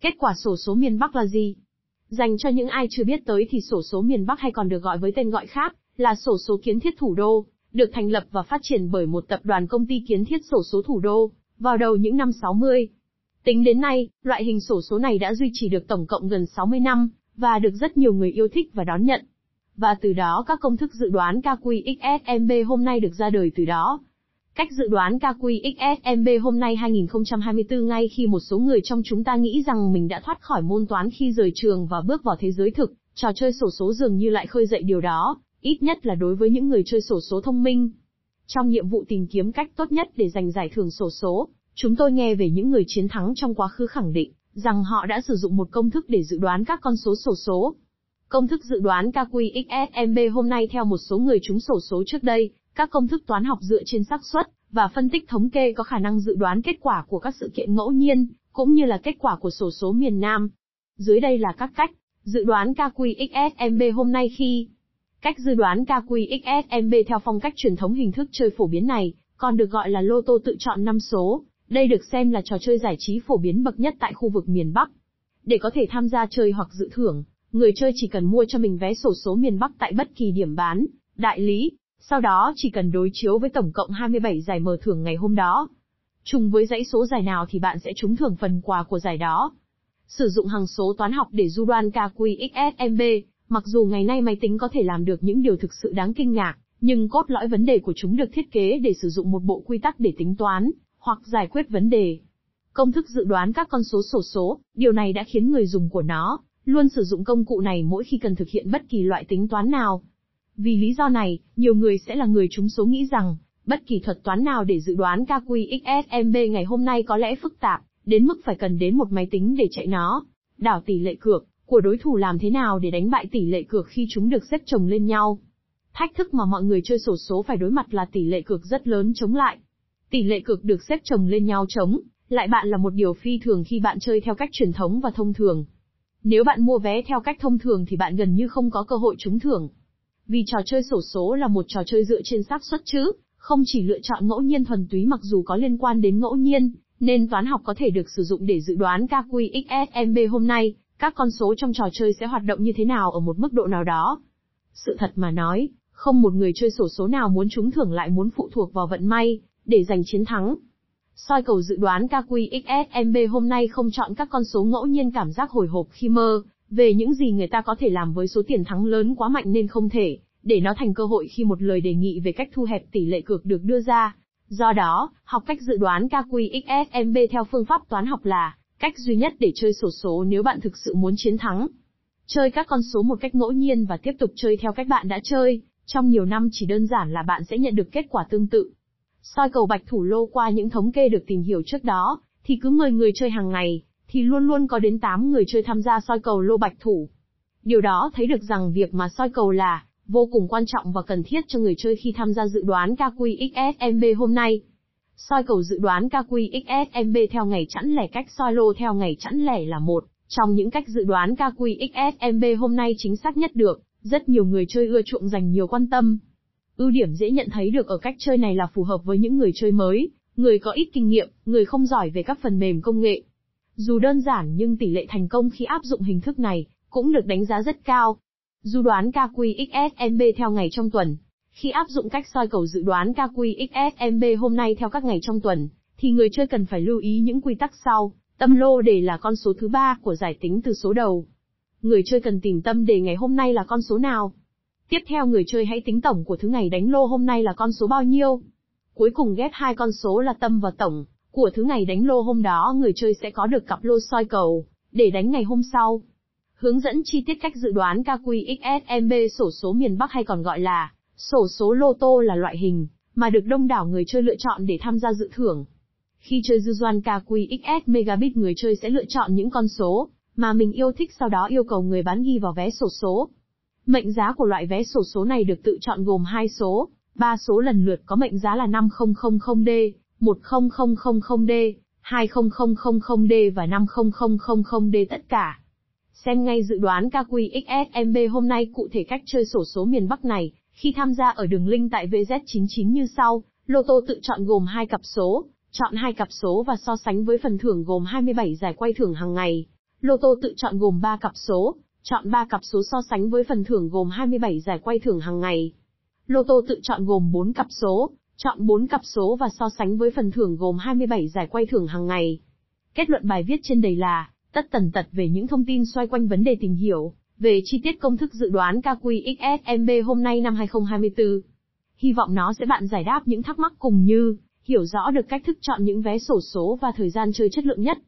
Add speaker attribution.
Speaker 1: Kết quả sổ số miền Bắc là gì? Dành cho những ai chưa biết tới thì sổ số miền Bắc hay còn được gọi với tên gọi khác là sổ số kiến thiết thủ đô, được thành lập và phát triển bởi một tập đoàn công ty kiến thiết sổ số thủ đô vào đầu những năm 60. Tính đến nay, loại hình sổ số này đã duy trì được tổng cộng gần 60 năm và được rất nhiều người yêu thích và đón nhận. Và từ đó các công thức dự đoán KQXSMB hôm nay được ra đời từ đó. Cách dự đoán KQXSMB hôm nay 2024 ngay khi một số người trong chúng ta nghĩ rằng mình đã thoát khỏi môn toán khi rời trường và bước vào thế giới thực, trò chơi sổ số dường như lại khơi dậy điều đó, ít nhất là đối với những người chơi sổ số thông minh. Trong nhiệm vụ tìm kiếm cách tốt nhất để giành giải thưởng sổ số, chúng tôi nghe về những người chiến thắng trong quá khứ khẳng định rằng họ đã sử dụng một công thức để dự đoán các con số sổ số. Công thức dự đoán KQXSMB hôm nay theo một số người trúng sổ số trước đây, các công thức toán học dựa trên xác suất và phân tích thống kê có khả năng dự đoán kết quả của các sự kiện ngẫu nhiên, cũng như là kết quả của sổ số miền Nam. Dưới đây là các cách dự đoán KQXSMB hôm nay khi Cách dự đoán KQXSMB theo phong cách truyền thống hình thức chơi phổ biến này, còn được gọi là lô tô tự chọn năm số. Đây được xem là trò chơi giải trí phổ biến bậc nhất tại khu vực miền Bắc. Để có thể tham gia chơi hoặc dự thưởng, người chơi chỉ cần mua cho mình vé sổ số miền Bắc tại bất kỳ điểm bán, đại lý, sau đó chỉ cần đối chiếu với tổng cộng 27 giải mở thưởng ngày hôm đó. Trùng với dãy số giải nào thì bạn sẽ trúng thưởng phần quà của giải đó. Sử dụng hằng số toán học để du đoan KQXSMB, mặc dù ngày nay máy tính có thể làm được những điều thực sự đáng kinh ngạc, nhưng cốt lõi vấn đề của chúng được thiết kế để sử dụng một bộ quy tắc để tính toán, hoặc giải quyết vấn đề. Công thức dự đoán các con số sổ số, điều này đã khiến người dùng của nó luôn sử dụng công cụ này mỗi khi cần thực hiện bất kỳ loại tính toán nào. Vì lý do này, nhiều người sẽ là người trúng số nghĩ rằng, bất kỳ thuật toán nào để dự đoán KQXSMB ngày hôm nay có lẽ phức tạp, đến mức phải cần đến một máy tính để chạy nó. Đảo tỷ lệ cược của đối thủ làm thế nào để đánh bại tỷ lệ cược khi chúng được xếp chồng lên nhau. Thách thức mà mọi người chơi sổ số phải đối mặt là tỷ lệ cược rất lớn chống lại. Tỷ lệ cược được xếp chồng lên nhau chống, lại bạn là một điều phi thường khi bạn chơi theo cách truyền thống và thông thường. Nếu bạn mua vé theo cách thông thường thì bạn gần như không có cơ hội trúng thưởng. Vì trò chơi sổ số là một trò chơi dựa trên xác suất chứ, không chỉ lựa chọn ngẫu nhiên thuần túy mặc dù có liên quan đến ngẫu nhiên, nên toán học có thể được sử dụng để dự đoán KQXSMB hôm nay, các con số trong trò chơi sẽ hoạt động như thế nào ở một mức độ nào đó. Sự thật mà nói, không một người chơi sổ số nào muốn trúng thưởng lại muốn phụ thuộc vào vận may, để giành chiến thắng. Soi cầu dự đoán KQXSMB hôm nay không chọn các con số ngẫu nhiên cảm giác hồi hộp khi mơ, về những gì người ta có thể làm với số tiền thắng lớn quá mạnh nên không thể, để nó thành cơ hội khi một lời đề nghị về cách thu hẹp tỷ lệ cược được đưa ra. Do đó, học cách dự đoán KQXSMB theo phương pháp toán học là cách duy nhất để chơi sổ số nếu bạn thực sự muốn chiến thắng. Chơi các con số một cách ngẫu nhiên và tiếp tục chơi theo cách bạn đã chơi, trong nhiều năm chỉ đơn giản là bạn sẽ nhận được kết quả tương tự. Soi cầu bạch thủ lô qua những thống kê được tìm hiểu trước đó, thì cứ 10 người chơi hàng ngày, thì luôn luôn có đến 8 người chơi tham gia soi cầu lô bạch thủ. Điều đó thấy được rằng việc mà soi cầu là vô cùng quan trọng và cần thiết cho người chơi khi tham gia dự đoán KQXSMB hôm nay. Soi cầu dự đoán KQXSMB theo ngày chẵn lẻ cách soi lô theo ngày chẵn lẻ là một trong những cách dự đoán KQXSMB hôm nay chính xác nhất được, rất nhiều người chơi ưa chuộng dành nhiều quan tâm. Ưu điểm dễ nhận thấy được ở cách chơi này là phù hợp với những người chơi mới, người có ít kinh nghiệm, người không giỏi về các phần mềm công nghệ. Dù đơn giản nhưng tỷ lệ thành công khi áp dụng hình thức này cũng được đánh giá rất cao. Dù đoán KQXSMB theo ngày trong tuần, khi áp dụng cách soi cầu dự đoán KQXSMB hôm nay theo các ngày trong tuần, thì người chơi cần phải lưu ý những quy tắc sau. Tâm lô đề là con số thứ ba của giải tính từ số đầu. Người chơi cần tìm tâm đề ngày hôm nay là con số nào. Tiếp theo người chơi hãy tính tổng của thứ ngày đánh lô hôm nay là con số bao nhiêu. Cuối cùng ghép hai con số là tâm và tổng của thứ ngày đánh lô hôm đó người chơi sẽ có được cặp lô soi cầu để đánh ngày hôm sau. Hướng dẫn chi tiết cách dự đoán KQXSMB sổ số miền Bắc hay còn gọi là Sổ số lô tô là loại hình mà được đông đảo người chơi lựa chọn để tham gia dự thưởng. Khi chơi dư doan KQXS megabit người chơi sẽ lựa chọn những con số mà mình yêu thích sau đó yêu cầu người bán ghi vào vé sổ số. Mệnh giá của loại vé sổ số này được tự chọn gồm hai số, ba số lần lượt có mệnh giá là 5000D, 10000D, 20000D và 50000D tất cả. Xem ngay dự đoán KQXSMB hôm nay cụ thể cách chơi sổ số miền Bắc này, khi tham gia ở đường link tại VZ99 như sau, lô tô tự chọn gồm hai cặp số, chọn hai cặp số và so sánh với phần thưởng gồm 27 giải quay thưởng hàng ngày. Lô tô tự chọn gồm 3 cặp số, chọn 3 cặp số so sánh với phần thưởng gồm 27 giải quay thưởng hàng ngày. Lô tô tự chọn gồm 4 cặp số, chọn 4 cặp số và so sánh với phần thưởng gồm 27 giải quay thưởng hàng ngày. Kết luận bài viết trên đây là, tất tần tật về những thông tin xoay quanh vấn đề tìm hiểu, về chi tiết công thức dự đoán KQXSMB hôm nay năm 2024. Hy vọng nó sẽ bạn giải đáp những thắc mắc cùng như, hiểu rõ được cách thức chọn những vé sổ số và thời gian chơi chất lượng nhất.